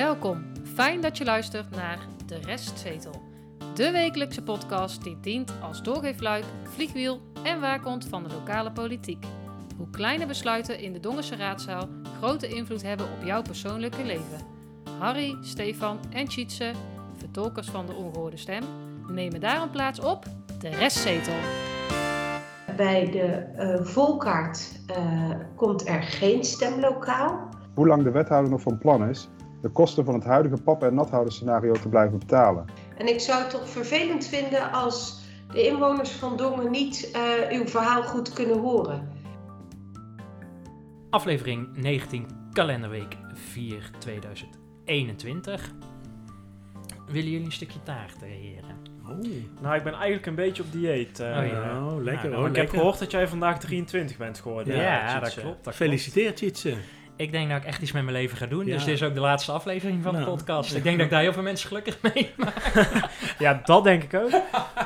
Welkom. Fijn dat je luistert naar De Restzetel. De wekelijkse podcast die dient als doorgeefluik, vliegwiel en waakhond van de lokale politiek. Hoe kleine besluiten in de Dongense raadzaal grote invloed hebben op jouw persoonlijke leven. Harry, Stefan en Tjitse, vertolkers van de ongehoorde stem, nemen daarom plaats op De Restzetel. Bij de eh, volkaart eh, komt er geen stemlokaal. hoe lang de wethouder nog van plan is de kosten van het huidige pap- en nathouderscenario te blijven betalen. En ik zou het toch vervelend vinden als de inwoners van Dongen niet eh, uw verhaal goed kunnen horen. Aflevering 19, kalenderweek 4 2021. Willen jullie een stukje taart, eh, heren? Nou, ik ben eigenlijk een beetje op dieet. eh. Oh, ja. Oh, lekker Nou, hoor. ik heb gehoord dat jij vandaag 23 bent geworden. Ja, dat klopt. Dat Gefeliciteerd, Jitse. Ik denk dat ik echt iets met mijn leven ga doen. Ja. Dus dit is ook de laatste aflevering van de Nou, podcast. ja. Ik denk dat ik daar heel veel mensen gelukkig mee maak. Ja, dat denk ik ook.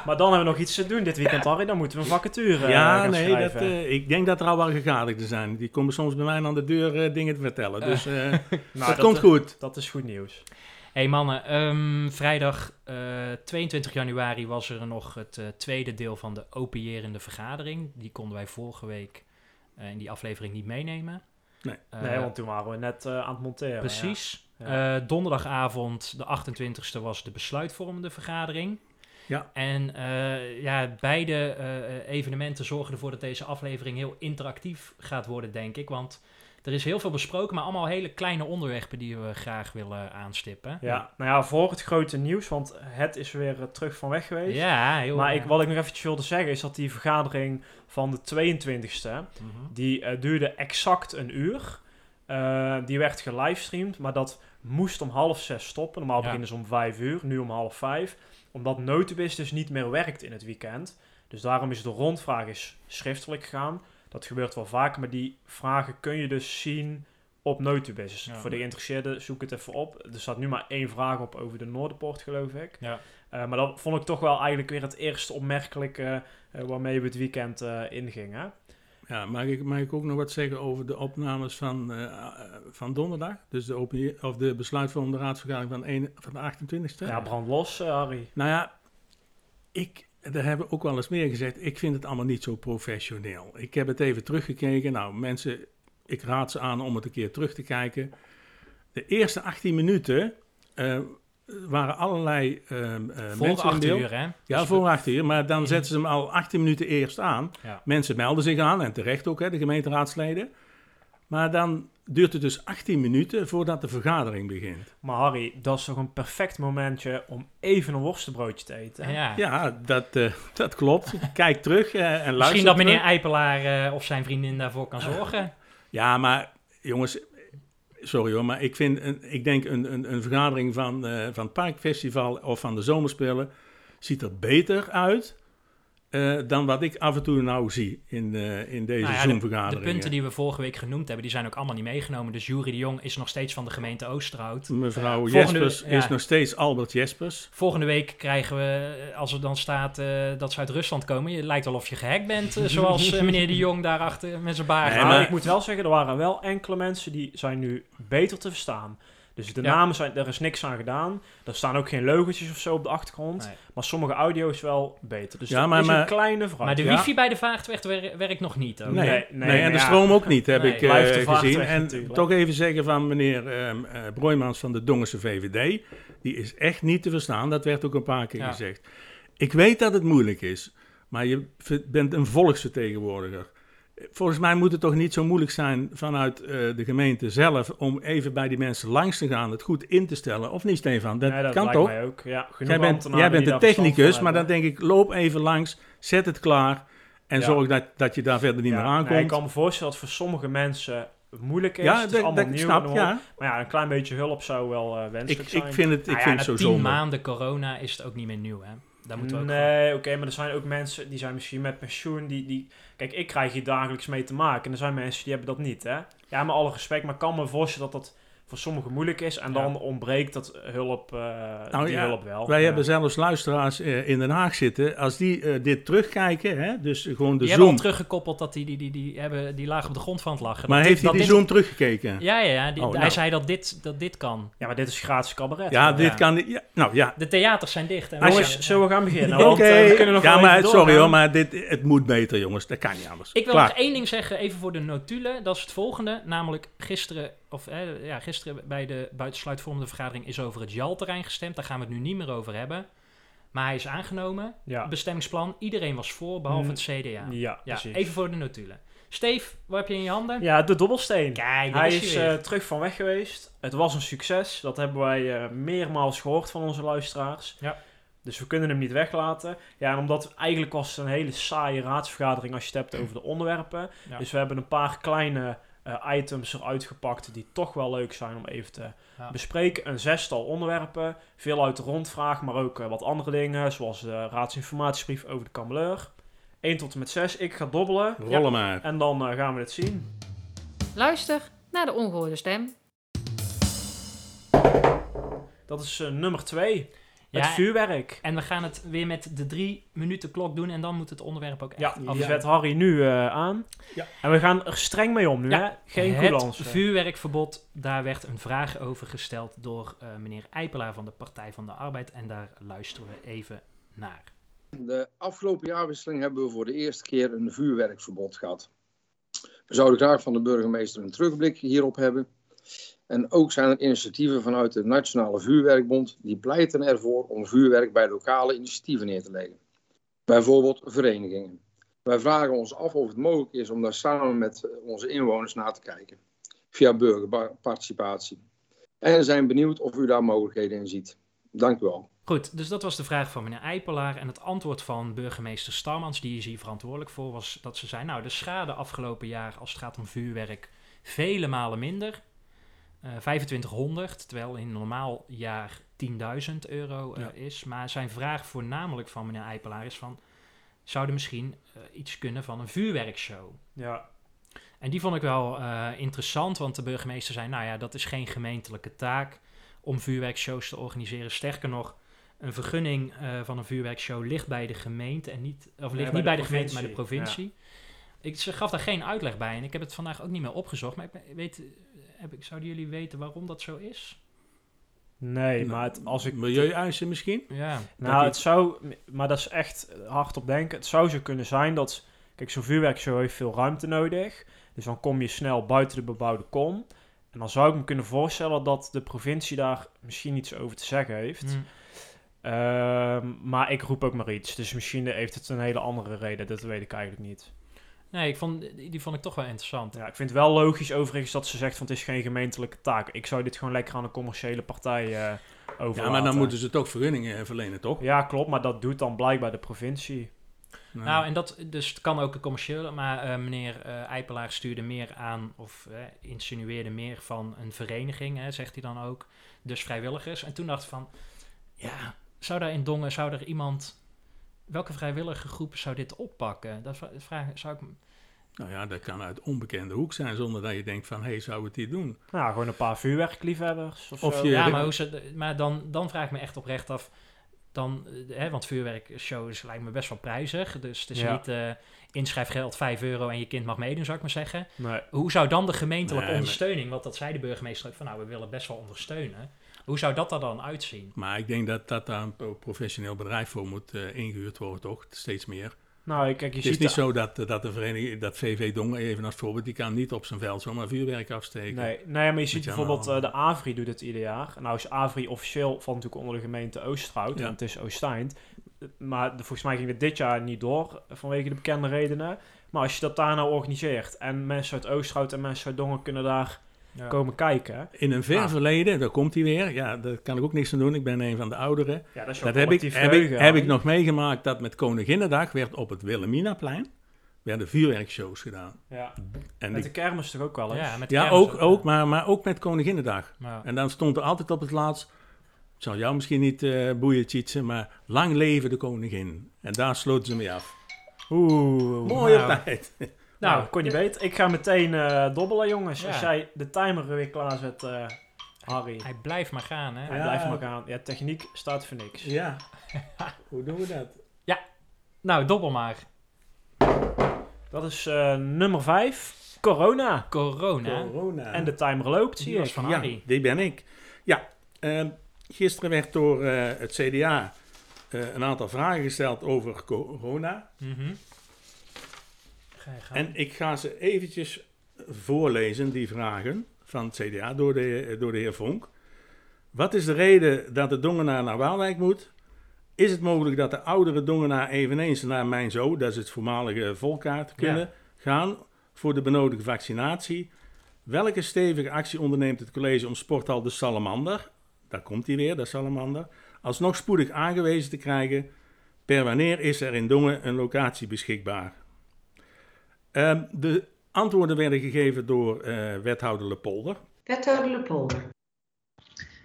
Maar dan hebben we nog iets te doen dit weekend, Harry. Dan moeten we een vacature eh, ja, gaan nee, dat, eh, ik denk dat er al wel gegadigden zijn. Die komen soms bij mij aan de deur eh, dingen te vertellen. Dus eh, Nou, dat, komt goed. Dat is goed nieuws. hey mannen, ehm, vrijdag eh, 22 januari was er nog het tweede deel van de openjerende vergadering. Die konden wij vorige week eh, in die aflevering niet meenemen. Nee. Eh, nee, want toen waren we net eh, aan het monteren. Precies. Ja. Eh, donderdagavond, de 28e, was de besluitvormende vergadering. Ja. En ja, beide evenementen zorgen ervoor dat deze aflevering heel interactief gaat worden, denk ik. Want er is heel veel besproken, maar allemaal hele kleine onderwerpen die we graag willen aanstippen. Ja. nou ja, voor het grote nieuws, want het is weer eh, terug van weg geweest. Ja, heel Maar ik, wat ik nog eventjes wilde zeggen is dat die vergadering van de 22e, mhm. die eh, duurde exact een uur. Eh, die werd gelivestreamd, maar dat moest om half zes stoppen. Normaal Ja. beginnen ze om vijf uur, nu om half vijf. Omdat Notibis dus niet meer werkt in het weekend. Dus daarom is de rondvraag is schriftelijk gegaan. Dat gebeurt wel vaker, maar die vragen kun je dus zien op Notibis. Dus Ja. voor de geïnteresseerden, zoek het even op. Er staat nu maar één vraag op over de Noorderpoort, geloof ik. Ja. Eh, maar dat vond ik toch wel eigenlijk weer het eerste opmerkelijke eh, waarmee we het weekend eh, ingingen. Ja, mag, ik, mag ik ook nog wat zeggen over de opnames van, van donderdag? Dus de, open, of de besluitvormende raadsvergadering van, een, van de 28e? Ja, brand los, Harry. Nou ja, ik, daar hebben we ook wel eens meer gezegd, ik vind het allemaal niet zo professioneel. Ik heb het even teruggekeken. Nou, mensen, ik raad ze aan om het een keer terug te kijken. De eerste 18 minuten eh, waren allerlei ehm eh, voor acht uur, hè? Ja, Dus voor acht uur. Maar dan Mhm. zetten ze hem al 18 minuten eerst aan. Ja. Mensen melden zich aan, en terecht ook, hè, de gemeenteraadsleden. Maar dan duurt het dus 18 minuten voordat de vergadering begint. Maar Harry, dat is toch een perfect momentje om even een worstenbroodje te eten? Ja. Ja, dat, eh, dat klopt. Kijk terug eh, en luister Misschien dat meneer. Eipelaar eh, of zijn vriendin daarvoor kan zorgen. Ja, maar jongens, sorry hoor, maar ik, vind een, ik denk een, een, een vergadering van, eh, van het Parkfestival of van de Zomerspelen ziet er beter uit eh, dan wat ik af en toe nou zie in, eh, in deze Nou ja, de- punten die we vorige week genoemd hebben, die zijn ook allemaal niet meegenomen. Dus Jury de Jong is nog steeds van de gemeente Oosterhout. Mevrouw Volgende- Jespers ja. is nog steeds Albert Jespers. Volgende week krijgen we, eh, als er dan staat eh, dat ze uit Rusland komen, je lijkt wel of je gehackt bent, eh, zoals eh, meneer de Jong daarachter met zijn baard. Nee, maar maar- ik moet wel zeggen, er waren wel enkele mensen die zijn nu beter te verstaan. Dus de Ja. namen zijn, er is niks aan gedaan. Er staan ook geen logotjes of zo op de achtergrond. Nee. Maar sommige audio is wel beter. Dus Ja, maar- is maar- een kleine vraag. Maar de Ja. wifi bij de wer- werkt nog niet. Ook. Nee, Nee, nee, nee, en de ja. stroom ook niet, heb Nee, ik eh, vaart gezien. En natuurlijk. toch even zeggen van meneer Broijmans van de Dongense VVD. Die is echt niet te verstaan. Dat werd ook een paar keer Ja. gezegd. Ik weet dat het moeilijk is, maar je bent een volksvertegenwoordiger. Volgens mij moet het toch niet zo moeilijk zijn vanuit eh, de gemeente zelf om even bij die mensen langs te gaan, het goed in te stellen. Of niet, Stefan? Dat, Nee, dat kan lijkt toch? mij ook. Ja, genoeg Jij bent, jij de technicus, maar dan denk ik, loop even langs, zet het klaar en Ja. zorg dat, dat je daar verder niet Ja, meer nee, aankomt. ik kan me voorstellen dat het voor sommige mensen moeilijk is. ja, het is dat, allemaal dat, nieuw. snap, ja. Maar ja, een klein beetje hulp zou wel eh wenselijk Ik, zijn. ik vind het, ik Nou ja, vind het zo tien maanden corona is het ook niet meer nieuw, hè? Daar moeten we ook nee, oké, maar er zijn ook mensen die zijn misschien met pensioen. Die, die, kijk, ik krijg hier dagelijks mee te maken. En er zijn mensen die hebben dat niet, hè? Ja, met alle respect, maar kan me voorstellen dat dat voor sommigen moeilijk is. En dan ontbreekt dat hulp, eh, Nou die ja, hulp wel. Wij Ja. hebben zelfs luisteraars eh, in Den Haag zitten. Als die eh, dit terugkijken, hè, dus gewoon de Die Zoom. teruggekoppeld dat die, die, die, die, hebben, die lagen op de grond van het lachen. Maar Dat heeft dit- hij die Zoom teruggekeken? Ja, ja, ja. Die- Oh, hij nou. zei dat dit, dat dit kan. Ja, maar dit is gratis cabaret. Ja, dit Ja. kan... Ja, nou ja, De theaters zijn dicht. En Als je- Jongens, zullen we gaan beginnen? Oké, Want, we kunnen nog ja, maar even sorry doorgaan. hoor, maar dit, het moet beter jongens. Dat kan niet anders. Ik wil Klaar. nog één ding zeggen, even voor de notulen. Dat is het volgende. Namelijk gisteren, of eh, ja, gisteren bij de buitensluitvormende vergadering is over het JAL-terrein gestemd. Daar gaan we het nu niet meer over hebben. Maar hij is aangenomen. Ja, Bestemmingsplan. Iedereen was voor, behalve Mm, het CDA. Ja, even voor de notulen. Steef, wat heb je in je handen? Ja, de dobbelsteen. Kijk, Hij is eh, terug van weg geweest. Het was een succes. Dat hebben wij eh, meermaals gehoord van onze luisteraars. Ja. Dus we kunnen hem niet weglaten. Ja, en omdat eigenlijk was het een hele saaie raadsvergadering als je het hebt over de onderwerpen. Ja. Dus we hebben een paar kleine eh, items eruit gepakt die toch wel leuk zijn om even te Ja. bespreken. Een zestal onderwerpen. Veel uit de rondvraag, maar ook eh, wat andere dingen. Zoals de raadsinformatiebrief over de kameleur. 1 tot en met 6. Ik ga dobbelen. Rollen maar. En dan eh, gaan we het zien. Luister naar de ongehoorde stem. Dat is eh, nummer 2. Ja, Het vuurwerk. En we gaan het weer met de drie minuten klok doen. En dan moet het onderwerp ook echt Ja, af die zijn. zet Harry nu eh, aan. Ja. En we gaan er streng mee om nu, Ja, hè? Geen het coulance. vuurwerkverbod, daar werd een vraag over gesteld door eh, meneer Eipelaar van de Partij van de Arbeid. En daar luisteren we even naar. De afgelopen jaarwisseling hebben we voor de eerste keer een vuurwerkverbod gehad. We zouden graag van de burgemeester een terugblik hierop hebben. En ook zijn er initiatieven vanuit de Nationale Vuurwerkbond die pleiten ervoor om vuurwerk bij lokale initiatieven neer te leggen. Bijvoorbeeld verenigingen. Wij vragen ons af of het mogelijk is om daar samen met eh, onze inwoners naar te kijken. Via burgerparticipatie. En zijn benieuwd of u daar mogelijkheden in ziet. Dank u wel. Goed, dus dat was de vraag van meneer Eipelaar. En het antwoord van burgemeester Starmans, die is hier verantwoordelijk voor, was dat ze zei: Nou, de schade afgelopen jaar als het gaat om vuurwerk vele malen minder. Eh 2500, terwijl in een normaal jaar 10.000 euro eh, Ja. is. Maar zijn vraag voornamelijk van meneer Eipelaar is van... Zou er misschien eh, iets kunnen van een vuurwerkshow? Ja. En die vond ik wel eh, interessant, want de burgemeester zei: Nou ja, dat is geen gemeentelijke taak om vuurwerkshows te organiseren. Sterker nog, een vergunning eh, van een vuurwerkshow ligt bij de gemeente en niet, of ligt bij niet de bij de gemeente, maar de provincie. Ik ze gaf daar geen uitleg bij en ik heb het vandaag ook niet meer opgezocht. Maar ik weet, heb ik, zouden jullie weten waarom dat zo is? Nee, maar het, als ik... Milieueisen misschien? Ja, Nou, het zou... Maar dat is echt hard op denken. Het zou zo kunnen zijn dat... Kijk, zo'n vuurwerkshow heeft veel ruimte nodig. Dus dan kom je snel buiten de bebouwde kom. En dan zou ik me kunnen voorstellen dat de provincie daar misschien iets over te zeggen heeft. Hm. Ehm, maar ik roep ook maar iets. Dus misschien heeft het een hele andere reden. Dat weet ik eigenlijk niet. Nee, ik vond, die vond ik toch wel interessant. Ja, ik vind het wel logisch overigens dat ze zegt van het is geen gemeentelijke taak. Ik zou dit gewoon lekker aan een commerciële partij eh overlaten. Ja, maar dan moeten ze toch vergunningen verlenen, toch? Ja, klopt, maar dat doet dan blijkbaar de provincie. Nou, en dat dus het kan ook een commerciële, maar eh, meneer eh Eipelaar stuurde meer aan, of insinueerde meer van een vereniging, hè, zegt hij dan ook. Dus vrijwilligers. En toen dacht ik van, ja, zou daar in Dongen, zou er iemand, welke vrijwillige groep zou dit oppakken? Dat vra- vraag, zou ik, nou ja, dat kan uit onbekende hoek zijn zonder dat je denkt van, hé, hey, zou het die doen? Nou, gewoon een paar vuurwerkliefhebbers of, Of zo. je- ja, maar, hoe ze, maar dan, dan vraag ik me echt oprecht af, dan, eh, hè, want vuurwerkshows lijkt me best wel prijzig. Dus het is Ja. niet eh, inschrijfgeld 5 euro en je kind mag meedoen, zou ik maar zeggen. Nee. Hoe zou dan de gemeentelijke Nee, ondersteuning, want dat zei de burgemeester ook van nou, we willen best wel ondersteunen. Hoe zou dat er dan uitzien? Maar ik denk dat, dat daar een pro- professioneel bedrijf voor moet eh, ingehuurd worden, toch? Steeds meer. Nou, kijk, je Het is ziet... niet zo dat, dat de vereniging, dat VV Dongen, even als voorbeeld, die kan niet op zijn veld zomaar vuurwerk afsteken. Nee, nee, maar je ziet bijvoorbeeld eh, de AVRI doet het ieder jaar. Nou is AVRI officieel valt natuurlijk onder de gemeente Oosterhout, Ja. want het is Oosteind. Maar de- volgens mij ging het dit jaar niet door, eh, vanwege de bekende redenen. Maar als je dat daar nou organiseert en mensen uit Oosterhout en mensen uit Dongen kunnen daar komen kijken. In een ver Ah. verleden, daar komt hij weer, ja, daar kan ik ook niks aan doen, ik ben een van de ouderen. Ja, dat is Dat heb ik, heb, ik, heb ik nog meegemaakt dat met Koninginnedag werd op het Wilhelminaplein werden vuurwerkshows gedaan. Ja, En met die- de kermis toch ook wel eens? Ja, met ja, kermis ook, ook maar, maar ook met Koninginnedag. Ja. En dan stond er altijd op het laatst, het zal jou misschien niet eh boeien, Tjitse, maar lang leven de koningin. En daar sloten ze mee af. Oeh. Mooie nou. tijd. Nou, kon je weten. Ik ga meteen eh, dobbelen, jongens. Ja. Als jij de timer weer klaar zet, eh, Harry. Hij blijft maar gaan, hè? Hij Ja. blijft maar gaan. Ja, techniek staat voor niks. Ja. Hoe doen we dat? Nou, dobbel maar. Dat is eh, nummer 5. Corona. Corona. Corona. En de timer loopt, zie Die was ik. van ja, Harry. die ben ik. Ja, ehm, gisteren werd door eh, het CDA eh, een aantal vragen gesteld over corona. Mhm. Ga je gang. En ik ga ze eventjes voorlezen, die vragen van het CDA, door de, door de heer Vonk. Wat is de reden dat de Dongenaar naar Waalwijk moet? Is het mogelijk dat de oudere Dongenaar eveneens naar Mijn Zo, dat is het voormalige volkaart, kunnen gaan voor de benodigde vaccinatie? Welke stevige actie onderneemt het college om sporthal de Salamander, daar komt hij weer, de Salamander, alsnog spoedig aangewezen te krijgen? Per wanneer is er in Dongen een locatie beschikbaar? Ehm, de antwoorden werden gegeven door eh, wethouder Lepolder. Wethouder Lepolder.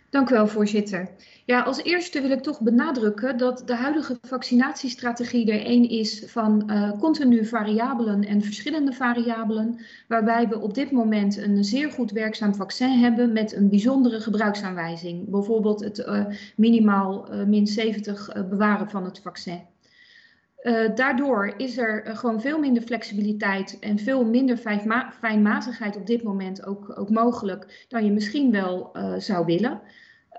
Dank u wel, voorzitter. Ja, als eerste wil ik toch benadrukken dat de huidige vaccinatiestrategie er één is van eh, continu variabelen en verschillende variabelen, waarbij we op dit moment een zeer goed werkzaam vaccin hebben met een bijzondere gebruiksaanwijzing. Bijvoorbeeld het eh, minimaal eh, min 70 eh, bewaren van het vaccin. Eh, daardoor is er eh, gewoon veel minder flexibiliteit en veel minder fijnma- fijnmazigheid op dit moment ook, ook mogelijk dan je misschien wel eh, zou willen.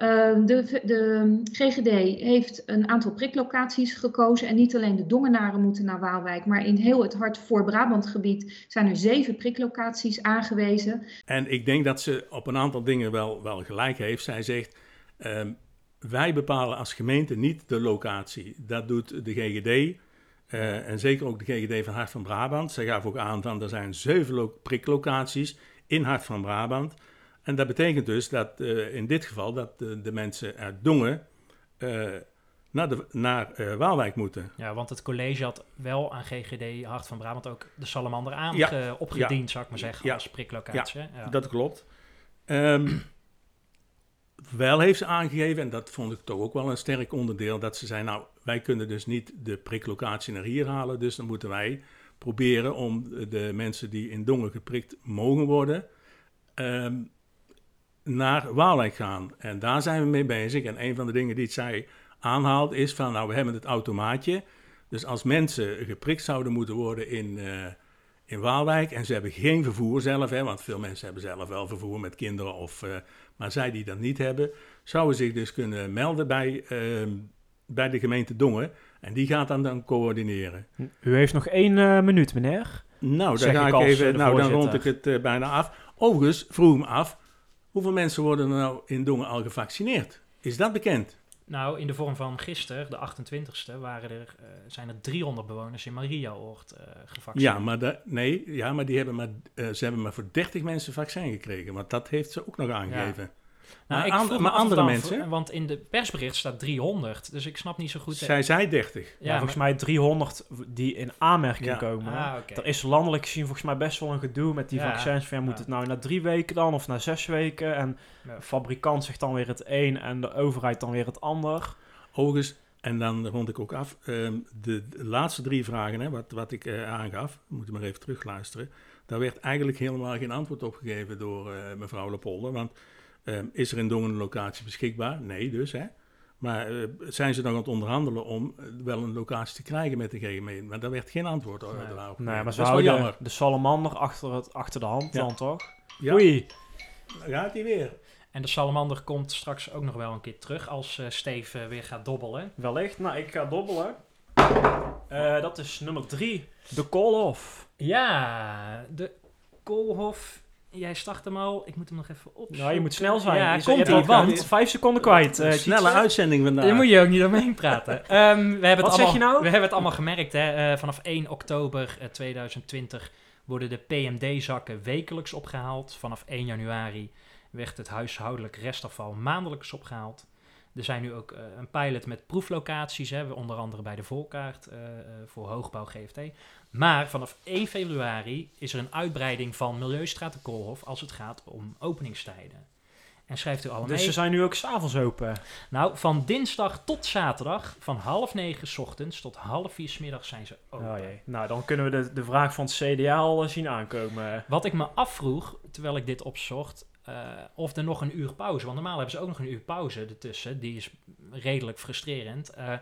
Eh, de, de GGD heeft een aantal priklocaties gekozen en niet alleen de Dongenaren moeten naar Waalwijk, maar in heel het hart voor Brabant gebied zijn er zeven priklocaties aangewezen. En ik denk dat ze op een aantal dingen wel, wel gelijk heeft. Zij zegt, ehm, wij bepalen als gemeente niet de locatie. Dat doet de GGD eh, en zeker ook de GGD van Hart van Brabant. Zij gaf ook aan van er zijn zeven lo- priklocaties in Hart van Brabant. En dat betekent dus dat eh, in dit geval dat de, de mensen uit Dongen eh, naar, de, naar Waalwijk moeten. Ja, want het college had wel aan GGD Hart van Brabant ook de salamander aan Ja, opgediend, zou ik maar zeggen, Ja. als priklocatie. Ja. Dat klopt. Ehm, wel heeft ze aangegeven, en dat vond ik toch ook wel een sterk onderdeel, dat ze zei, nou, wij kunnen dus niet de priklocatie naar hier halen, dus dan moeten wij proberen om de mensen die in Dongen geprikt mogen worden, ehm, naar Waalwijk gaan. En daar zijn we mee bezig. En een van de dingen die zij aanhaalt is van, nou, we hebben het automaatje. Dus als mensen geprikt zouden moeten worden in, eh, in Waalwijk en ze hebben geen vervoer zelf, hè, want veel mensen hebben zelf wel vervoer met kinderen, of, eh, maar zij die dat niet hebben, zouden zich dus kunnen melden bij, ehm, bij de gemeente Dongen. En die gaat dan, dan coördineren. U heeft nog één eh, minuut, meneer. Nou, dan ga ik even, eh, nou, dan rond ik het eh, bijna af. Overigens vroeg ik me af, hoeveel mensen worden er nou in Dongen al gevaccineerd? Is dat bekend? Nou, in de vorm van gisteren, de 28e, waren er, zijn er 300 bewoners in Mariaoord eh gevaccineerd. Ja, maar, nee, ja, maar, die hebben maar eh, ze hebben maar voor 30 mensen vaccin gekregen. Want dat heeft ze ook nog aangegeven. Nou, maar aan- andere mensen? Want in de persbericht staat 300, dus ik snap niet zo goed... eh, Zij zei 30. Ja, volgens mij 300 die in aanmerking Ja. komen. Ah. Er is landelijk gezien volgens mij best wel een gedoe met die Ja, vaccins. Van, ja, moet ja. het nou na drie weken dan of na zes weken? En de fabrikant zegt dan weer het een en de overheid dan weer het ander. Overigens, en dan rond ik ook af, ehm, de, de laatste drie vragen, hè, wat, wat ik eh, aangaf, moet je maar even terugluisteren. Daar werd eigenlijk helemaal geen antwoord op gegeven door eh, mevrouw Lepolder. Want ehm, is er in Dongen een locatie beschikbaar? Nee, dus. Hè. Maar eh, zijn ze nog aan het onderhandelen om eh, wel een locatie te krijgen met de GGM? Maar daar werd geen antwoord over. Nee. daarop Nee, maar ze houden jammer. de salamander achter, het, achter de hand Ja. dan toch? Ja, Oei. daar gaat hij weer. En de salamander komt straks ook nog wel een keer terug als eh Steve eh, weer gaat dobbelen. Wellicht. Nou, ik ga dobbelen. Eh, dat is nummer drie. De Koolhof. Ja, de Koolhof. Jij start hem al. Ik moet hem nog even op. Nou, je moet snel zijn. Ja, je, komt al want- vijf seconden kwijt. eh, snelle uitzending vandaag. Daar moet je ook niet omheen praten. Ehm, we hebben Wat het zeg allemaal, je nou? We hebben het allemaal gemerkt. Hè? Eh, vanaf 1 oktober eh, 2020 worden de PMD-zakken wekelijks opgehaald. Vanaf 1 januari werd het huishoudelijk restafval maandelijks opgehaald. Er zijn nu ook eh, een pilot met proeflocaties, hè, onder andere bij de Volkaart eh, eh, voor hoogbouw GFT. Maar vanaf 1 februari is er een uitbreiding van Milieustraat de Koolhof als het gaat om openingstijden. En schrijft u allemaal Dus mee. ze zijn nu ook s'avonds open. Nou, van dinsdag tot zaterdag, van half negen 's ochtends tot half vier 's middags zijn ze open. Oh jee. Nou, dan kunnen we de, de vraag van het CDA al zien aankomen. Wat ik me afvroeg, terwijl ik dit opzocht, of er nog een uur pauze, want normaal hebben ze ook nog een uur pauze ertussen. Die is redelijk frustrerend eh, eh,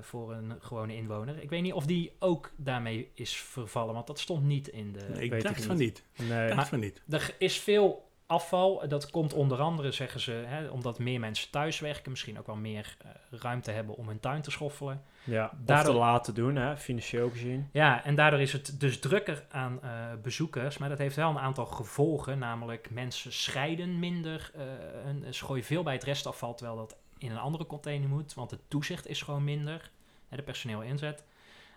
voor een gewone inwoner. Ik weet niet of die ook daarmee is vervallen, want dat stond niet in de... Nee, ik weet dacht ik van niet. Nee. Dacht van niet. Er is veel afval. Dat komt onder andere, zeggen ze, hè, omdat meer mensen thuiswerken. Misschien ook wel meer eh, ruimte hebben om hun tuin te schoffelen. Ja, Daardoor- te laten doen, hè, financieel gezien. Ja, en daardoor is het dus drukker aan eh, bezoekers. Maar dat heeft wel een aantal gevolgen. Namelijk mensen scheiden minder. eh en ze gooien veel bij het restafval, terwijl dat in een andere container moet. Want het toezicht is gewoon minder. Hè, de personeel inzet.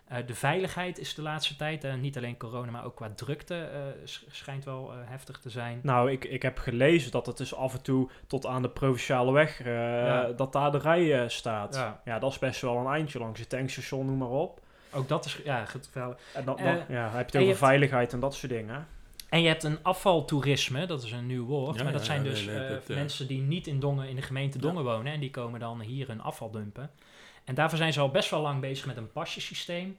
Eh, de veiligheid is de laatste tijd, eh, niet alleen corona, maar ook qua drukte, eh, sch- schijnt wel eh, heftig te zijn. Nou, ik, ik heb gelezen dat het dus af en toe tot aan de provinciale weg, eh, Ja. dat daar de rij staat. Ja. Ja. dat is best wel een eindje langs het tankstation, noem maar op. Ook dat is, ja, goed, En dan, dan ja, heb je het en je over hebt- veiligheid en dat soort dingen. En je hebt een afvaltoerisme, dat is een nieuw woord. Ja, maar dat ja, zijn ja, dus nee, nee, dat, mensen die niet in, Dongen, in de gemeente Dongen wonen. En die komen dan hier hun afval dumpen. En daarvoor zijn ze al best wel lang bezig met een pasjesysteem.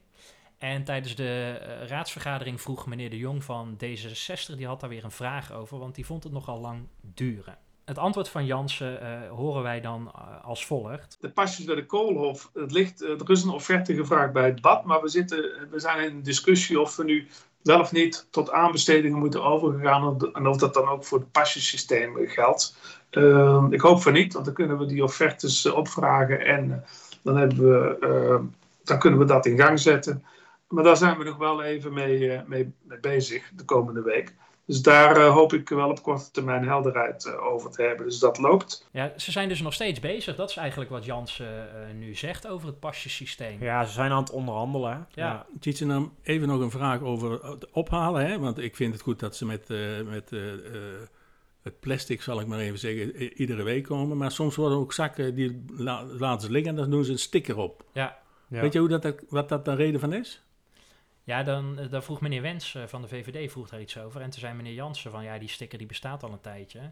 En tijdens de eh, raadsvergadering vroeg meneer De Jong van D66, die had daar weer een vraag over, want die vond het nogal lang duren. Het antwoord van Jansen eh, horen wij dan eh, als volgt. de pasjes bij de Koolhof. Het ligt, er is een offerte gevraagd bij het BAD, maar we, zitten, we zijn in discussie of we nu wel of niet tot aanbestedingen moeten overgaan en of dat dan ook voor het pasjesysteem geldt. Eh, ik hoop van niet, want dan kunnen we die offertes opvragen en dan, hebben we, eh, dan kunnen we dat in gang zetten. Maar daar zijn we nog wel even mee, eh, mee, mee bezig de komende week. Dus daar eh, hoop ik wel op korte termijn helderheid over te hebben. Dus dat loopt. Ja, ze zijn dus nog steeds bezig. Dat is eigenlijk wat Jansen eh, nu zegt over het pasjesysteem. Ja, ze zijn aan het onderhandelen. hè. Ja. Nou even nog een vraag over het ophalen. Hè? Want ik vind het goed dat ze met, eh, met het plastic, zal ik maar even zeggen, iedere week komen. Maar soms worden ook zakken, die la- laten ze liggen en dan doen ze een sticker op. Ja. Ja. Weet je hoe dat, wat dat de reden van is? Ja, dan, eh, dan vroeg meneer Wens eh, van de VVD vroeg daar iets over. En toen zei meneer Jansen van, ja, die sticker die bestaat al een tijdje.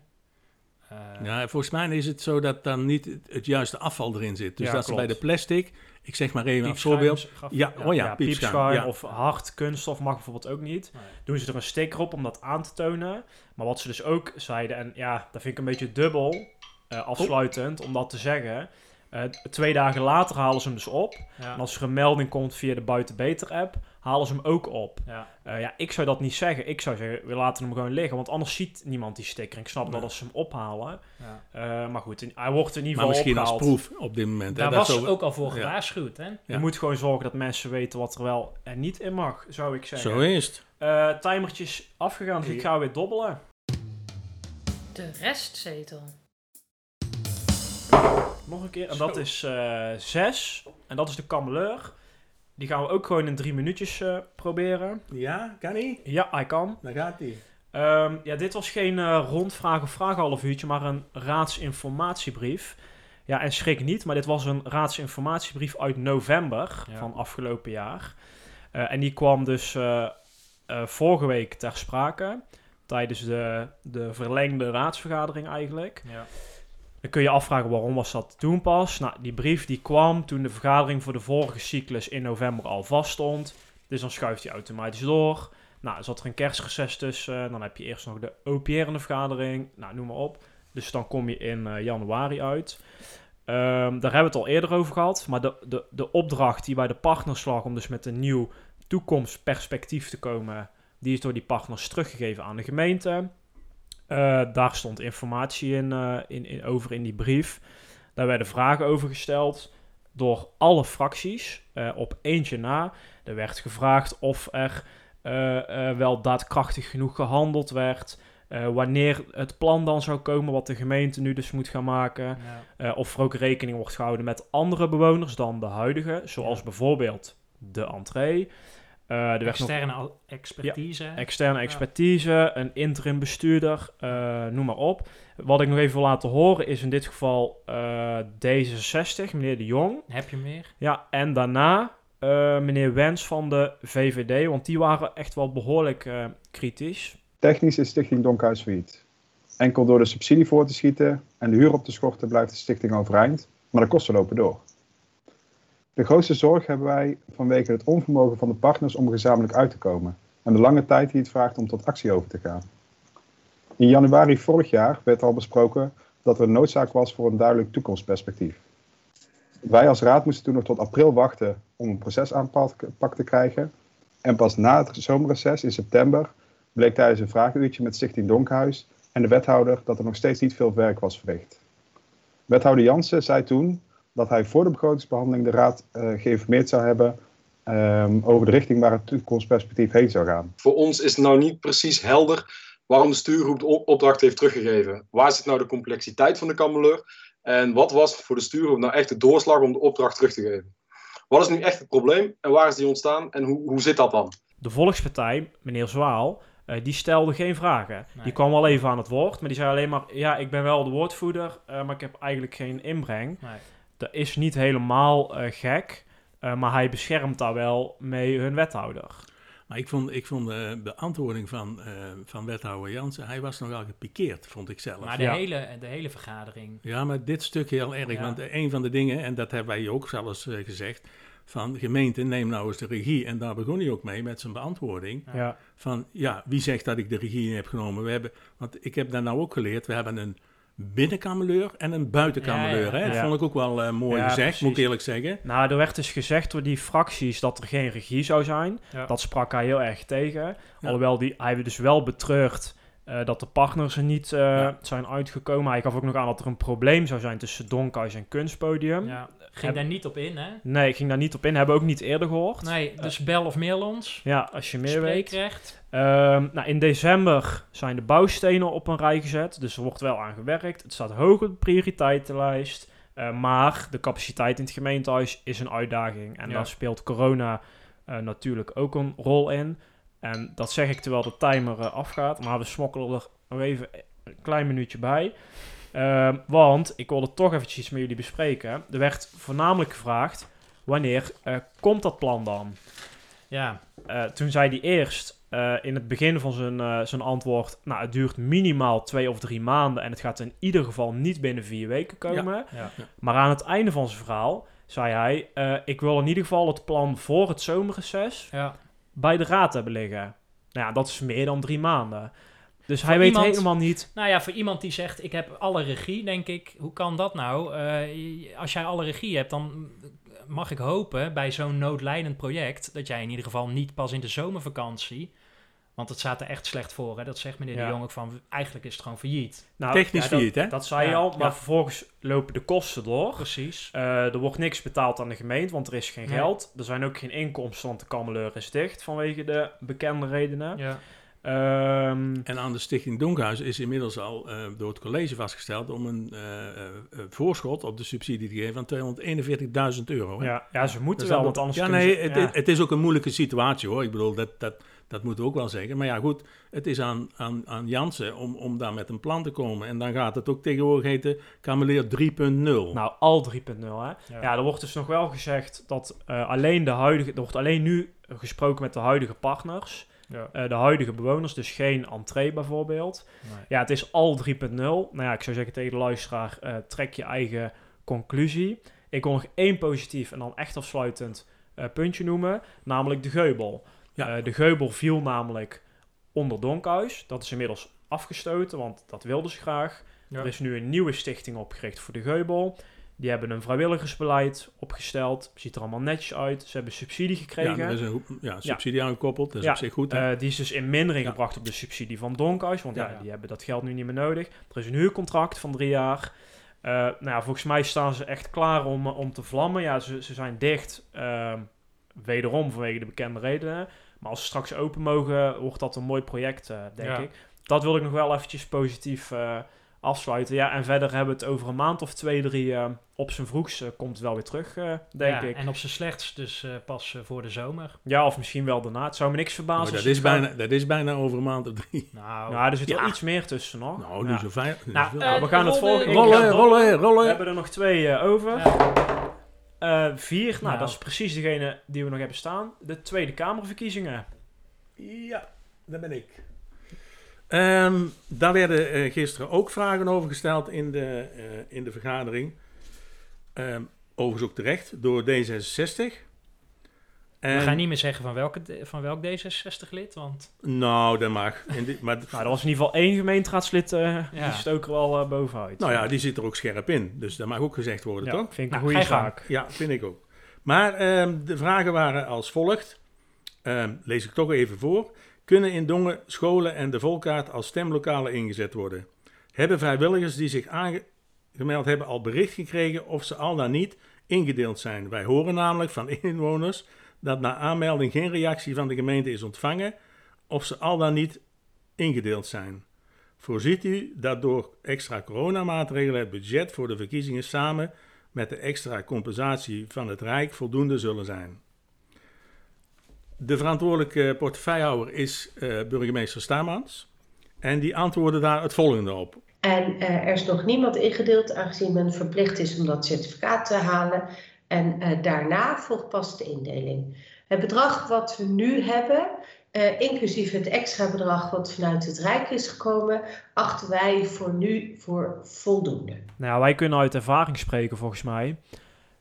Eh, Ja, volgens mij is het zo dat dan niet het, het juiste afval erin zit. Dus Ja, dat ze bij de plastic, ik zeg maar even piepschuim voorbeeld. Ja, oh ja, Ja, piepschuim. ja. of hard kunststof mag bijvoorbeeld ook niet. Nee. Doen ze er een sticker op om dat aan te tonen. Maar wat ze dus ook zeiden, en ja, dat vind ik een beetje dubbel eh, afsluitend om dat te zeggen. Eh, twee dagen later halen ze hem dus op. Ja, En als er een melding komt via de Buiten Beter app, halen ze hem ook op. ja. Eh, ja, ik zou dat niet zeggen. Ik zou zeggen, we laten hem gewoon liggen. Want anders ziet niemand die sticker. Ik snap Nee. dat als ze hem ophalen. ja. Eh, maar goed, in- hij wordt in ieder Maar geval misschien als proef op dit moment. hè. Daar Dat was zo- ook al voor gewaarschuwd, hè? Ja. Je moet gewoon zorgen dat mensen weten wat er wel en niet in mag, zou ik zeggen. Zo is het. Eh, timertjes afgegaan, dus ik ga weer dobbelen. De restzetel. Nog een keer. En Zo. dat is eh zes. En dat is de kameleur. Die gaan we ook gewoon in drie minuutjes eh, proberen. Ja, kan hij? Ja, hij kan. Daar gaat hij. Ehm, ja, dit was geen eh, rondvraag of vraag half uurtje, maar een raadsinformatiebrief. Ja, en schrik niet, maar dit was een raadsinformatiebrief uit november Ja. van afgelopen jaar. Eh, en die kwam dus eh, eh, vorige week ter sprake, tijdens de, de verlengde raadsvergadering eigenlijk. Ja. Dan kun je afvragen waarom was dat toen pas. Nou, die brief die kwam toen de vergadering voor de vorige cyclus in november al vaststond. Dus dan schuift hij automatisch door. Nou, zat er een kerstreces tussen. Dan heb je eerst nog de OPR-ende vergadering. Nou, noem maar op. Dus dan kom je in eh, januari uit. Ehm, daar hebben we het al eerder over gehad. Maar de, de, de opdracht die bij de partners lag om dus met een nieuw toekomstperspectief te komen, die is door die partners teruggegeven aan de gemeente. Eh, daar stond informatie in, eh, in, in, over in die brief. Daar werden vragen over gesteld door alle fracties eh, op eentje na. Er werd gevraagd of er wel daadkrachtig genoeg gehandeld werd. wanneer het plan dan zou komen, wat de gemeente nu dus moet gaan maken. Ja. of er ook rekening wordt gehouden met andere bewoners dan de huidige. Zoals Ja. bijvoorbeeld de entree. Eh, nog Externe expertise. externe expertise, een interim bestuurder, eh, noem maar op. Wat ik nog even wil laten horen is in dit geval eh, D66, meneer De Jong. Heb je meer? Ja, en daarna eh, meneer Wens van de VVD, want die waren echt wel behoorlijk eh, kritisch. Technisch is Stichting Donkhuis failliet. Enkel door de subsidie voor te schieten en de huur op te schorten blijft de stichting overeind, maar de kosten lopen door. De grootste zorg hebben wij vanwege het onvermogen van de partners om gezamenlijk uit te komen en de lange tijd die het vraagt om tot actie over te gaan. In januari vorig jaar werd al besproken dat er noodzaak was voor een duidelijk toekomstperspectief. Wij als raad moesten toen nog tot april wachten om een procesaanpak te krijgen. En pas na het zomerreces in september bleek tijdens een vragenuurtje met Stichting Donkhuis en de wethouder dat er nog steeds niet veel werk was verricht. Wethouder Jansen zei toen dat hij voor de begrotingsbehandeling de raad uh, geïnformeerd zou hebben um, over de richting waar het toekomstperspectief heen zou gaan. Voor ons is het nou niet precies helder waarom de stuurgroep de opdracht heeft teruggegeven. Waar zit nou de complexiteit van de kameleur? En wat was voor de stuurgroep nou echt de doorslag om de opdracht terug te geven? Wat is nu echt het probleem en waar is die ontstaan en hoe, hoe zit dat dan? De Volkspartij, meneer Zwaal, uh, die stelde geen vragen. Nee. Die kwam wel even aan het woord, maar die zei alleen maar: Ja, ik ben wel de woordvoerder, uh, maar ik heb eigenlijk geen inbreng. Nee. Dat is niet helemaal uh, gek, maar hij beschermt daar wel mee hun wethouder. Maar ik vond, ik vond de beantwoording van, uh, van wethouder Jansen, hij was nogal gepikeerd, vond ik zelf. Maar de, ja. hele, de hele vergadering. Ja, maar dit stuk heel erg. Ja. Want een van de dingen, en dat hebben wij ook zelfs uh, gezegd, van gemeente, neem nou eens de regie. En daar begon hij ook mee met zijn beantwoording. Ja. Van, ja, wie zegt dat ik de regie heb genomen? We hebben, want ik heb daar nou ook geleerd, we hebben een binnenkameleur en een buitenkameleur. Ja, ja. Dat vond ik ook wel uh, mooi gezegd, precies. moet ik eerlijk zeggen. Nou, er werd dus gezegd door die fracties dat er geen regie zou zijn. Dat sprak hij heel erg tegen. Alhoewel die, hij dus wel betreurd uh, dat de partners er niet uh, zijn uitgekomen. Hij gaf ook nog aan dat er een probleem zou zijn tussen Donkhuis en Kunstpodium. Ging Heb... daar niet op in, hè? Nee, ik ging daar niet op in. Hebben we ook niet eerder gehoord. Nee, dus bel of mail ons. Ja, als je meer weet. Um, nou, in december zijn de bouwstenen op een rij gezet. Dus er wordt wel aan gewerkt. Het staat hoog op de prioriteitenlijst. Uh, maar de capaciteit in het gemeentehuis is een uitdaging. En ja. daar speelt corona uh, natuurlijk ook een rol in. En dat zeg ik terwijl de timer uh, afgaat. Maar we smokkelen er nog even een klein minuutje bij. Uh, want ik wilde toch eventjes met jullie bespreken. Er werd voornamelijk gevraagd: wanneer uh, komt dat plan dan? Ja. Uh, toen zei hij eerst in het begin van zijn, zijn antwoord: Nou, het duurt minimaal twee of drie maanden. En het gaat in ieder geval niet binnen vier weken komen. Ja. Ja. Maar aan het einde van zijn verhaal zei hij: Ik wil in ieder geval het plan voor het zomerreces ja. bij de raad hebben liggen. Nou ja, dat is meer dan drie maanden. Dus voor hij weet iemand, helemaal niet. Nou ja, voor iemand die zegt: Ik heb alle regie, denk ik, hoe kan dat nou? Uh, als jij alle regie hebt, dan mag ik hopen bij zo'n noodlijdend project dat jij in ieder geval niet pas in de zomervakantie. Want het staat er echt slecht voor. Hè? Dat zegt meneer ja. de Jong ook van, eigenlijk is het gewoon failliet. Nou, Technisch ja, dat, failliet, hè? Dat zei je al, maar vervolgens lopen de kosten door. Precies. Uh, er wordt niks betaald aan de gemeente, want er is geen nee. geld. Er zijn ook geen inkomsten, want de kameleur is dicht vanwege de bekende redenen. Ja. Um, en aan de Stichting Donkhuis is inmiddels al uh, door het college vastgesteld om een uh, uh, voorschot op de subsidie te geven van 241.000 euro. Ja, ja, ze moeten wel, want anders ja, nee, ze, het, ja. het, is ook een moeilijke situatie hoor. Ik bedoel, dat, dat, dat moet ook wel zeggen. Maar ja, goed, het is aan, aan, aan Jansen om, om daar met een plan te komen. En dan gaat het ook tegenwoordig heten Kameleer 3.0. Nou, al 3.0 hè. Ja. ja, er wordt dus nog wel gezegd dat alleen de huidige, er wordt alleen nu gesproken met de huidige partners. Ja. Uh, de huidige bewoners, dus geen entree bijvoorbeeld. Nee. Ja, het is al 3.0. Nou ja, ik zou zeggen tegen de luisteraar, uh, trek je eigen conclusie. Ik wil nog één positief en dan echt afsluitend uh, puntje noemen, namelijk de geubel. Ja. de geubel viel namelijk onder Donkhuis. Dat is inmiddels afgestoten, want dat wilden ze graag. Ja. Er is nu een nieuwe stichting opgericht voor de geubel. Die hebben een vrijwilligersbeleid opgesteld. Ziet er allemaal netjes uit. Ze hebben subsidie gekregen. Ja, er is een ja, subsidie ja. aangekoppeld. Dat is ja, op zich goed. Uh, die is dus in mindering gebracht op de subsidie van Donkhuis. Want ja, die hebben dat geld nu niet meer nodig. Er is een huurcontract van drie jaar. Uh, nou ja, volgens mij staan ze echt klaar om, om te vlammen. Ja, ze, ze zijn dicht. Uh, wederom vanwege de bekende redenen. Maar als ze straks open mogen, wordt dat een mooi project, denk ik. Dat wil ik nog wel eventjes positief afsluiten. Ja, en verder hebben we het over een maand of twee, drie uh, op zijn vroegst komt het wel weer terug, denk ja, ik. En op zijn slechtst dus pas voor de zomer. Ja, of misschien wel daarna. Het zou me niks verbazen. Oh, dat, is bijna, dat is bijna over een maand of drie. Nou, nou er zit wel iets meer tussen nog. Nou, nu zo fijn. Nou, nou, we gaan het volgende... Rollen, rollen, rollen. We hebben er nog twee over. Uh, vier, nou, nou, dat is precies degene die we nog hebben staan. De Tweede Kamerverkiezingen. Ja, daar ben ik. Um, daar werden uh, gisteren ook vragen over gesteld in de, uh, in de vergadering. Um, overigens ook terecht door D66. En, We gaan niet meer zeggen van, welke, van welk D66-lid, want... Nou, dat mag. In maar, Nou, er was in ieder geval één gemeenteraadslid, eh Ja. die stook er wel eh, bovenuit. nou ja, die zit er ook scherp in. Dus dat mag ook gezegd worden, Ja, toch? vind ik Nou, een goede je gang. zaak. Ja, vind ik ook. Maar ehm, de vragen waren als volgt. Ehm, lees ik toch even voor. Kunnen in Dongen scholen en de Volkaart als stemlokalen ingezet worden? Hebben vrijwilligers die zich aangemeld hebben al bericht gekregen of ze al dan niet ingedeeld zijn? Wij horen namelijk van inwoners dat na aanmelding geen reactie van de gemeente is ontvangen of ze al dan niet ingedeeld zijn. Voorziet u dat door extra coronamaatregelen het budget voor de verkiezingen samen met de extra compensatie van het Rijk voldoende zullen zijn. De verantwoordelijke portefeuillehouder is eh, burgemeester Stamans. En die antwoordde daar het volgende op. En eh, er is nog niemand ingedeeld, aangezien men verplicht is om dat certificaat te halen. En eh, daarna volgt pas de indeling. Het bedrag wat we nu hebben, eh, inclusief het extra bedrag wat vanuit het Rijk is gekomen, achten wij voor nu voor voldoende. Nou wij kunnen uit ervaring spreken volgens mij.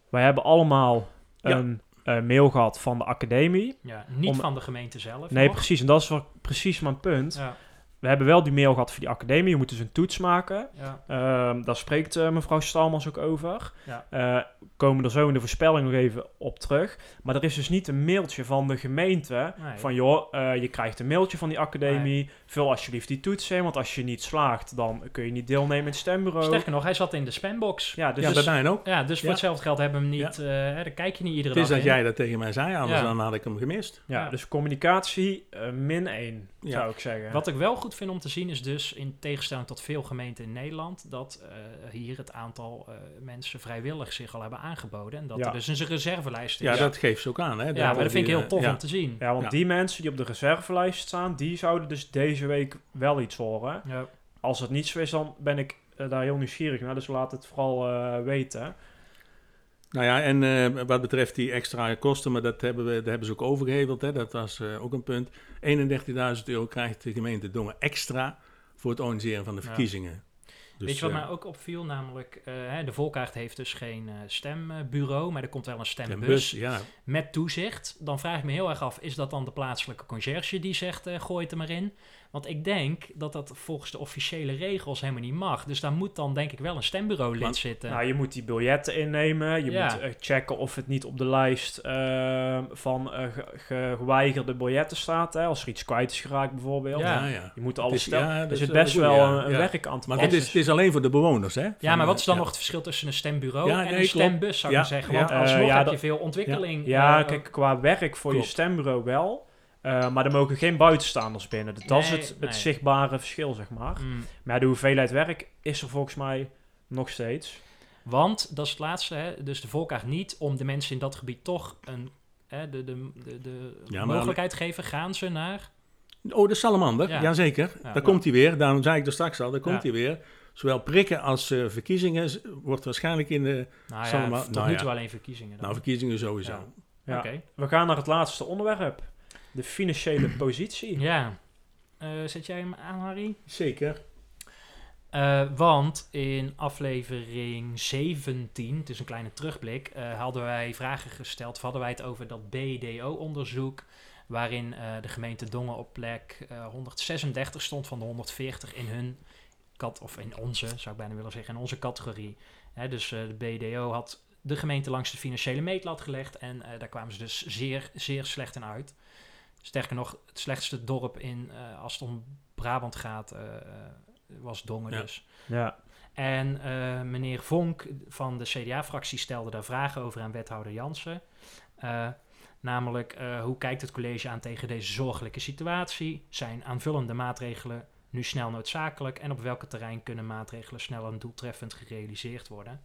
Wij hebben allemaal Ja. een eh, mail gehad van de academie. Ja, niet Om- van de gemeente zelf. Nee, nog. precies. En dat is wel precies mijn punt. Ja, We hebben wel die mail gehad voor die academie. Je moet dus een toets maken. ja, Ehm, daar spreekt eh, mevrouw Stalmans ook over. Ja. Eh, komen er zo in de voorspelling nog even op terug. Maar er is dus niet een mailtje van de gemeente. Nee. Van joh, je krijgt een mailtje van die academie. Vul alsjeblieft die toets in. Want als je niet slaagt, dan kun je niet deelnemen in het stembureau. Sterker nog, hij zat in de spambox. Ja, dus, ja, dus- bij mij ook. Ja, dus voor Ja. hetzelfde geld hebben we hem niet... eh, hè, daar kijk je niet iedere Het is dag dat in. jij dat tegen mij zei, anders Ja. dan had ik hem gemist. ja, Ja. dus communicatie eh, min 1, Ja. zou ik zeggen. Wat ik wel goed vind om te zien is dus, in tegenstelling tot veel gemeenten in Nederland, dat eh, hier het aantal eh, mensen vrijwillig zich al hebben aangeboden. En dat Ja. er dus een reservelijst is. Ja, dat geeft ze ook aan. Hè? Ja, maar dat vind ik heel tof om te zien. Ja, want Ja. die mensen die op de reservelijst staan, die zouden dus deze week wel iets horen. Ja. Als het niet zo is, dan ben ik eh, daar heel nieuwsgierig naar. Dus laat het vooral eh, weten. Nou ja, en eh, wat betreft die extra kosten, maar dat hebben, we, dat hebben ze ook overgeheveld. Hè? Dat was eh, ook een punt. 31.000 euro krijgt de gemeente Dongen extra voor het organiseren van de Ja. verkiezingen. Dus, Weet je wat mij ook opviel? Namelijk, eh, hè, de Volkaart heeft dus geen eh, stembureau, maar er komt wel een stembus bus, ja. met toezicht. Dan vraag ik me heel erg af, is dat dan de plaatselijke conciërge die zegt, eh, gooi het er maar in? Want ik denk dat dat volgens de officiële regels helemaal niet mag. Dus daar moet dan denk ik wel een stembureau lid zitten. Nou, je moet die biljetten innemen. Je Ja. moet eh, checken of het niet op de lijst eh, van eh, ge- ge- geweigerde biljetten staat. Hè? Als er iets kwijt is geraakt bijvoorbeeld. Ja. Ja. Je moet Het alles stellen. ja, dat er is zit wel best wel ja, een, een ja. werk aan te Maar het is, het is alleen voor de bewoners, hè? ja, maar wat is dan eh, nog het verschil tussen een stembureau Ja, en nee, een klopt. stembus, zou maar zeggen? Want Eh, alsnog ja, heb dat- je veel ontwikkeling. Ja, eh, kijk, qua werk voor Klopt. je stembureau wel. Eh, maar er mogen geen buitenstaanders binnen. Dat is het, het nee. zichtbare verschil, zeg maar. mm. Maar de hoeveelheid werk is er volgens mij nog steeds. Want, dat is het laatste, hè, dus de volkaart niet om de mensen in dat gebied toch een, hè, de, de, de, de Ja, maar- mogelijkheid geven. Gaan ze naar... Oh, de salamander, Ja. jazeker. Ja. daar komt hij weer. Daarom zei ik er straks al, daar komt Ja. hij weer. Zowel prikken als eh, verkiezingen wordt waarschijnlijk in de... Nou ja, Salama- tot nou nu ja. toe alleen verkiezingen. Dan. Nou, verkiezingen sowieso. Ja. Ja. Oké. We gaan naar het laatste onderwerp. De financiële positie. Ja. Eh, zet jij hem aan, Harry? Zeker. Eh, want in aflevering 17, het is een kleine terugblik, eh, hadden wij vragen gesteld, of hadden wij het over dat BDO-onderzoek, waarin eh, de gemeente Dongen op plek eh, 136 stond van de 140 in hun kat, of in onze, zou ik bijna willen zeggen, in onze categorie. Hè, dus de BDO had de gemeente langs de financiële meetlat gelegd en daar kwamen ze dus zeer, zeer slecht in uit. Sterker nog, het slechtste dorp in, eh, als het om Brabant gaat, eh, eh, was Dongen Ja. dus. Ja. En eh, meneer Vonk van de CDA-fractie stelde daar vragen over aan wethouder Jansen. Eh, namelijk, eh, hoe kijkt het college aan tegen deze zorgelijke situatie? Zijn aanvullende maatregelen nu snel noodzakelijk? En op welke terrein kunnen maatregelen snel en doeltreffend gerealiseerd worden?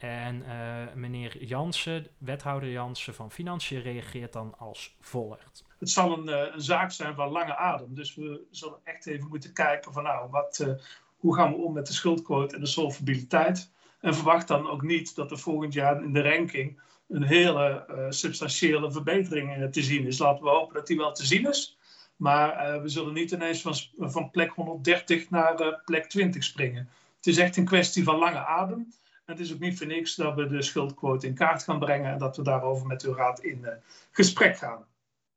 En eh, meneer Jansen, wethouder Jansen van Financiën, reageert dan als volgt. Het zal een, eh, een zaak zijn van lange adem. Dus we zullen echt even moeten kijken van nou, wat, eh, hoe gaan we om met de schuldquote en de solvabiliteit. En verwacht dan ook niet dat er volgend jaar in de ranking een hele substantiële verbetering te zien is. Laten we hopen dat die wel te zien is. Maar we zullen niet ineens van, van plek 130 naar plek 20 springen. Het is echt een kwestie van lange adem. En het is ook niet voor niks dat we de schuldquote in kaart gaan brengen en dat we daarover met uw raad in eh, gesprek gaan.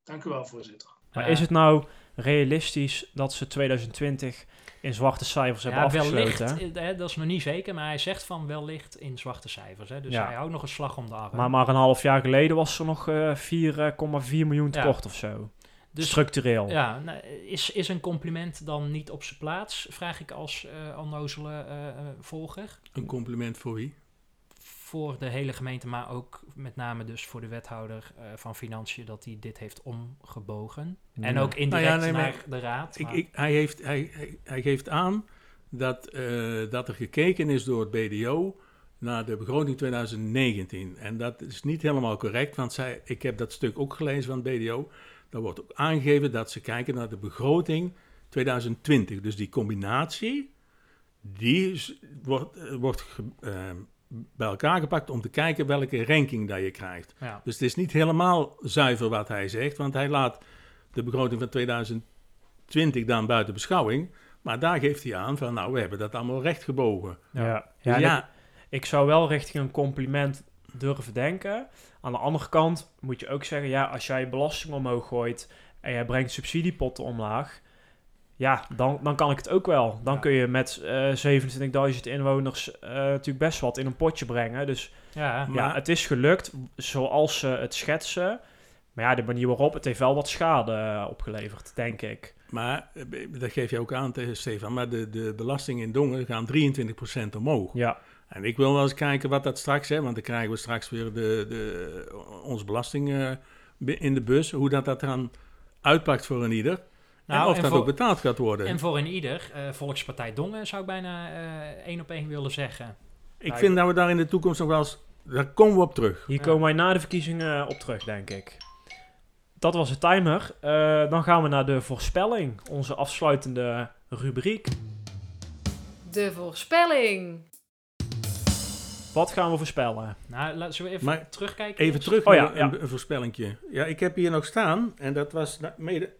Dank u wel, voorzitter. Maar is het nou realistisch dat ze 2020 in zwarte cijfers hebben Ja, afgesloten? wellicht, eh, dat is nog niet zeker, maar hij zegt van wellicht in zwarte cijfers. Hè? Dus Ja. hij houdt nog een slag om de arm. Maar, maar een half jaar geleden was er nog eh 4,4 miljoen tekort of zo. Dus- Structureel. Ja, nou, is, is een compliment dan niet op zijn plaats? Vraag ik als eh onnozele eh, eh, volger. Een compliment voor wie? Voor de hele gemeente, maar ook met name dus voor de wethouder eh, van Financiën, dat hij dit heeft omgebogen. En ook indirect Nou ja, nee, maar naar de raad. Ik, maar- ik, hij, heeft, hij, hij, hij geeft aan dat, eh, dat er gekeken is door het BDO naar de begroting 2019. En dat is niet helemaal correct, want zij, ik heb dat stuk ook gelezen van het BDO. Daar wordt ook aangegeven dat ze kijken naar de begroting 2020. Dus die combinatie, die is- wordt, eh, wordt ge- eh, bij elkaar gepakt om te kijken welke ranking dat je krijgt. ja. Dus het is niet helemaal zuiver wat hij zegt, want hij laat de begroting van 2020 dan buiten beschouwing. Maar daar geeft hij aan van, nou, we hebben dat allemaal recht gebogen. Ja, Dus ja, Ik, ik zou wel richting een compliment durven denken. Aan de andere kant moet je ook zeggen, ja, als jij belasting omhoog gooit en jij brengt subsidiepotten omlaag, ja, dan, dan kan ik het ook wel. Dan Ja. kun je met eh 27.000 inwoners eh, natuurlijk best wat in een potje brengen. Dus ja, het is gelukt zoals ze het schetsen. Maar ja, de manier waarop, het heeft wel wat schade eh, opgeleverd, denk ik. maar dat geef je ook aan tegen Stefan, maar de, de belastingen in Dongen gaan 23% omhoog. Ja, En ik wil wel eens kijken wat dat straks, hè, want dan krijgen we straks weer de, de, onze belasting eh, in de bus, hoe dat, dat dan uitpakt voor een ieder. Nou, en of en dat voor- ook betaald gaat worden. En voor een ieder, eh, Volkspartij Dongen zou ik bijna eh, één op één willen zeggen. ik vind dat we daar in de toekomst nog wel eens, daar komen we op terug. hier Ja. komen wij na de verkiezingen op terug, denk ik. Dat was de timer. Eh, dan gaan we naar de voorspelling, onze afsluitende rubriek. De voorspelling. Wat gaan we voorspellen? Nou, laten we even Maar terugkijken. Even terug Oh ja, naar ja. een, een voorspellingje. Ja, ik heb hier nog staan, en dat was na- mede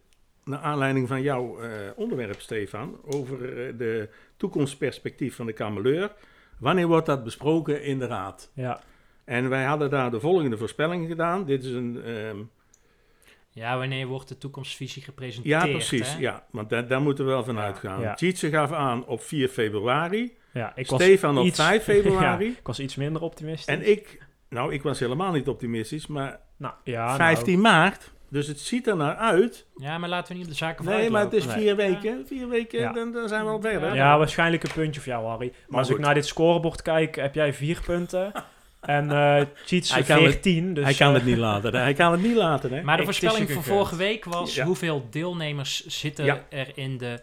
naar aanleiding van jouw eh, onderwerp, Stefan, over eh, de toekomstperspectief van de Kameleur. Wanneer wordt dat besproken in de Raad? Ja, En wij hadden daar de volgende voorspelling gedaan. Dit is een. ehm, Ja, wanneer wordt de toekomstvisie gepresenteerd? ja, precies. hè? Ja, want daar, daar moeten we wel van Ja, uitgaan. ja. Gaf aan op 4 februari. Ja ik was Stefan op iets- 5 februari. Ja, ik was iets minder optimistisch. En ik. Nou, ik was helemaal niet optimistisch, maar Nou, ja, 15 maart. Dus het ziet er naar uit Ja, maar laten we niet op de zaken Nee, maar het is vier Nee. weken. Vier weken, Ja. dan, dan zijn we al verder. Nou, Ja, waarschijnlijk een puntje voor jou, Harry. Maar, als goed. ik naar dit scorebord kijk, heb jij vier punten. en eh Cheats Hij kan het- 14. Dus, hij kan eh, het niet laten. Hij kan het niet laten, hè? Maar de Ik- voorspelling van vorige week was Ja. hoeveel deelnemers zitten Ja. er in de,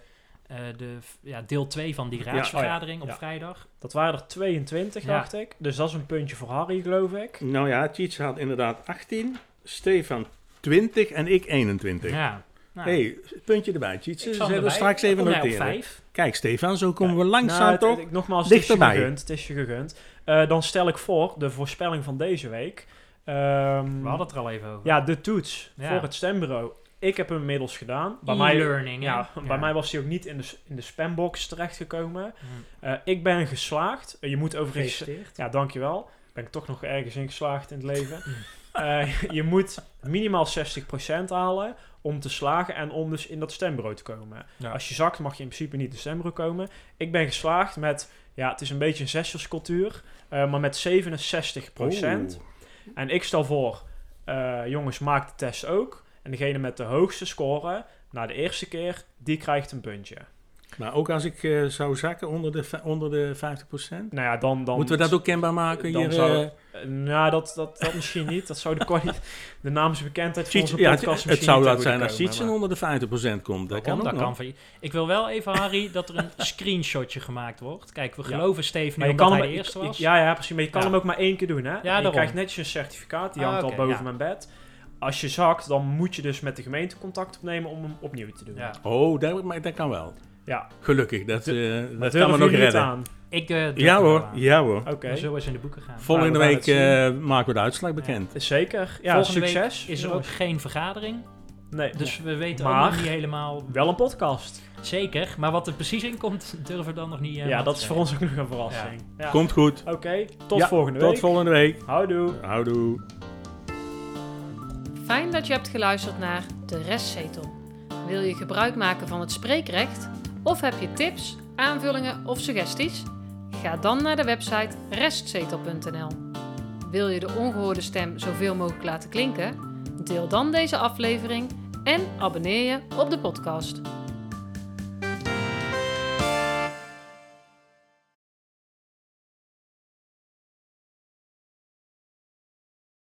eh, de ja, deel 2 van die Ja. raadsvergadering Oh ja. op Ja. vrijdag. Dat waren er 22, Ja. dacht ik. Dus dat is een puntje voor Harry, geloof ik. Nou ja, Cheats had inderdaad 18, Stefan 20 en ik 21. Ja. Nou, hey, puntje erbij, zal zullen we straks even noteren. Kijk, Stefan, zo komen we langzaam Nou, toch? het- Nogmaals, het is je dichterbij. gegund. Het is je gegund. Eh, dan stel ik voor, de voorspelling van deze week. Ehm, We hadden het er al even over. Ja, de toets Ja. voor het stembureau. Ik heb hem inmiddels gedaan. Bij mij, E-learning. ja, bij mij was hij ook niet in de, in de spambox terechtgekomen. Hm. Eh ik ben geslaagd. Eh, je moet overigens... Ja, dankjewel. Ben ik toch nog ergens in geslaagd in het leven. Hm. Eh, je moet minimaal 60% halen om te slagen en om dus in dat stembureau te komen. Ja. Als je zakt mag je in principe niet in het stembureau komen. Ik ben geslaagd met, ja, het is een beetje een zesjescultuur, eh, maar met 67%. Oeh. En ik stel voor, jongens, maak de test ook. En degene met de hoogste score, na de eerste keer, die krijgt een puntje. Maar ook als ik eh, zou zakken onder de, onder de 50%? Nou ja, dan... dan Moeten we dat ook kenbaar maken dan hier? zou- eh, Eh, nou, dat, dat, dat misschien niet. Dat zou de, kwali- de naamsbekendheid van onze ja, podcast het, het misschien zou dat zijn als maar- onder de 50% komt. Dat kan Dat nog. kan van. Ik wil wel even, Harry, dat er een screenshotje gemaakt wordt. Kijk, we Ja. geloven nu omdat kan hij de eerste was. Ja, ja, precies. Maar je kan Ja. hem ook maar één keer doen, hè? En je daarom. krijgt netjes een certificaat. Die Ah, hangt al boven ja. mijn bed. Als je zakt, dan moet je dus met de gemeente contact opnemen om hem opnieuw te doen. Ja. Oh, dat, maar dat kan wel. Ja. Gelukkig, dat, eh, dat Dat kan me durven nog redden. aan. Ik eh, durf Ja hoor, aan. ja hoor. Oké. We eens in de boeken gaan. Volgende Nou, we week eh, maken we de uitslag bekend. Zeker. Ja, Volgende succes. week is er ook geen vergadering. Nee, Dus we weten Maar- ook nog niet helemaal wel een podcast. zeker. Maar wat er precies in komt, durven we dan nog niet. eh, ja, dat is voor ons ook nog een verrassing. Ja. Komt goed. Oké, tot Ja, volgende Tot week. volgende week. Houdoe. Houdoe. Fijn dat je hebt geluisterd naar De Restzetel. Wil je gebruik maken van het spreekrecht? Of heb je tips, aanvullingen of suggesties? Ga dan naar de website restzetel.nl. Wil je de ongehoorde stem zoveel mogelijk laten klinken? Deel dan deze aflevering en abonneer je op de podcast.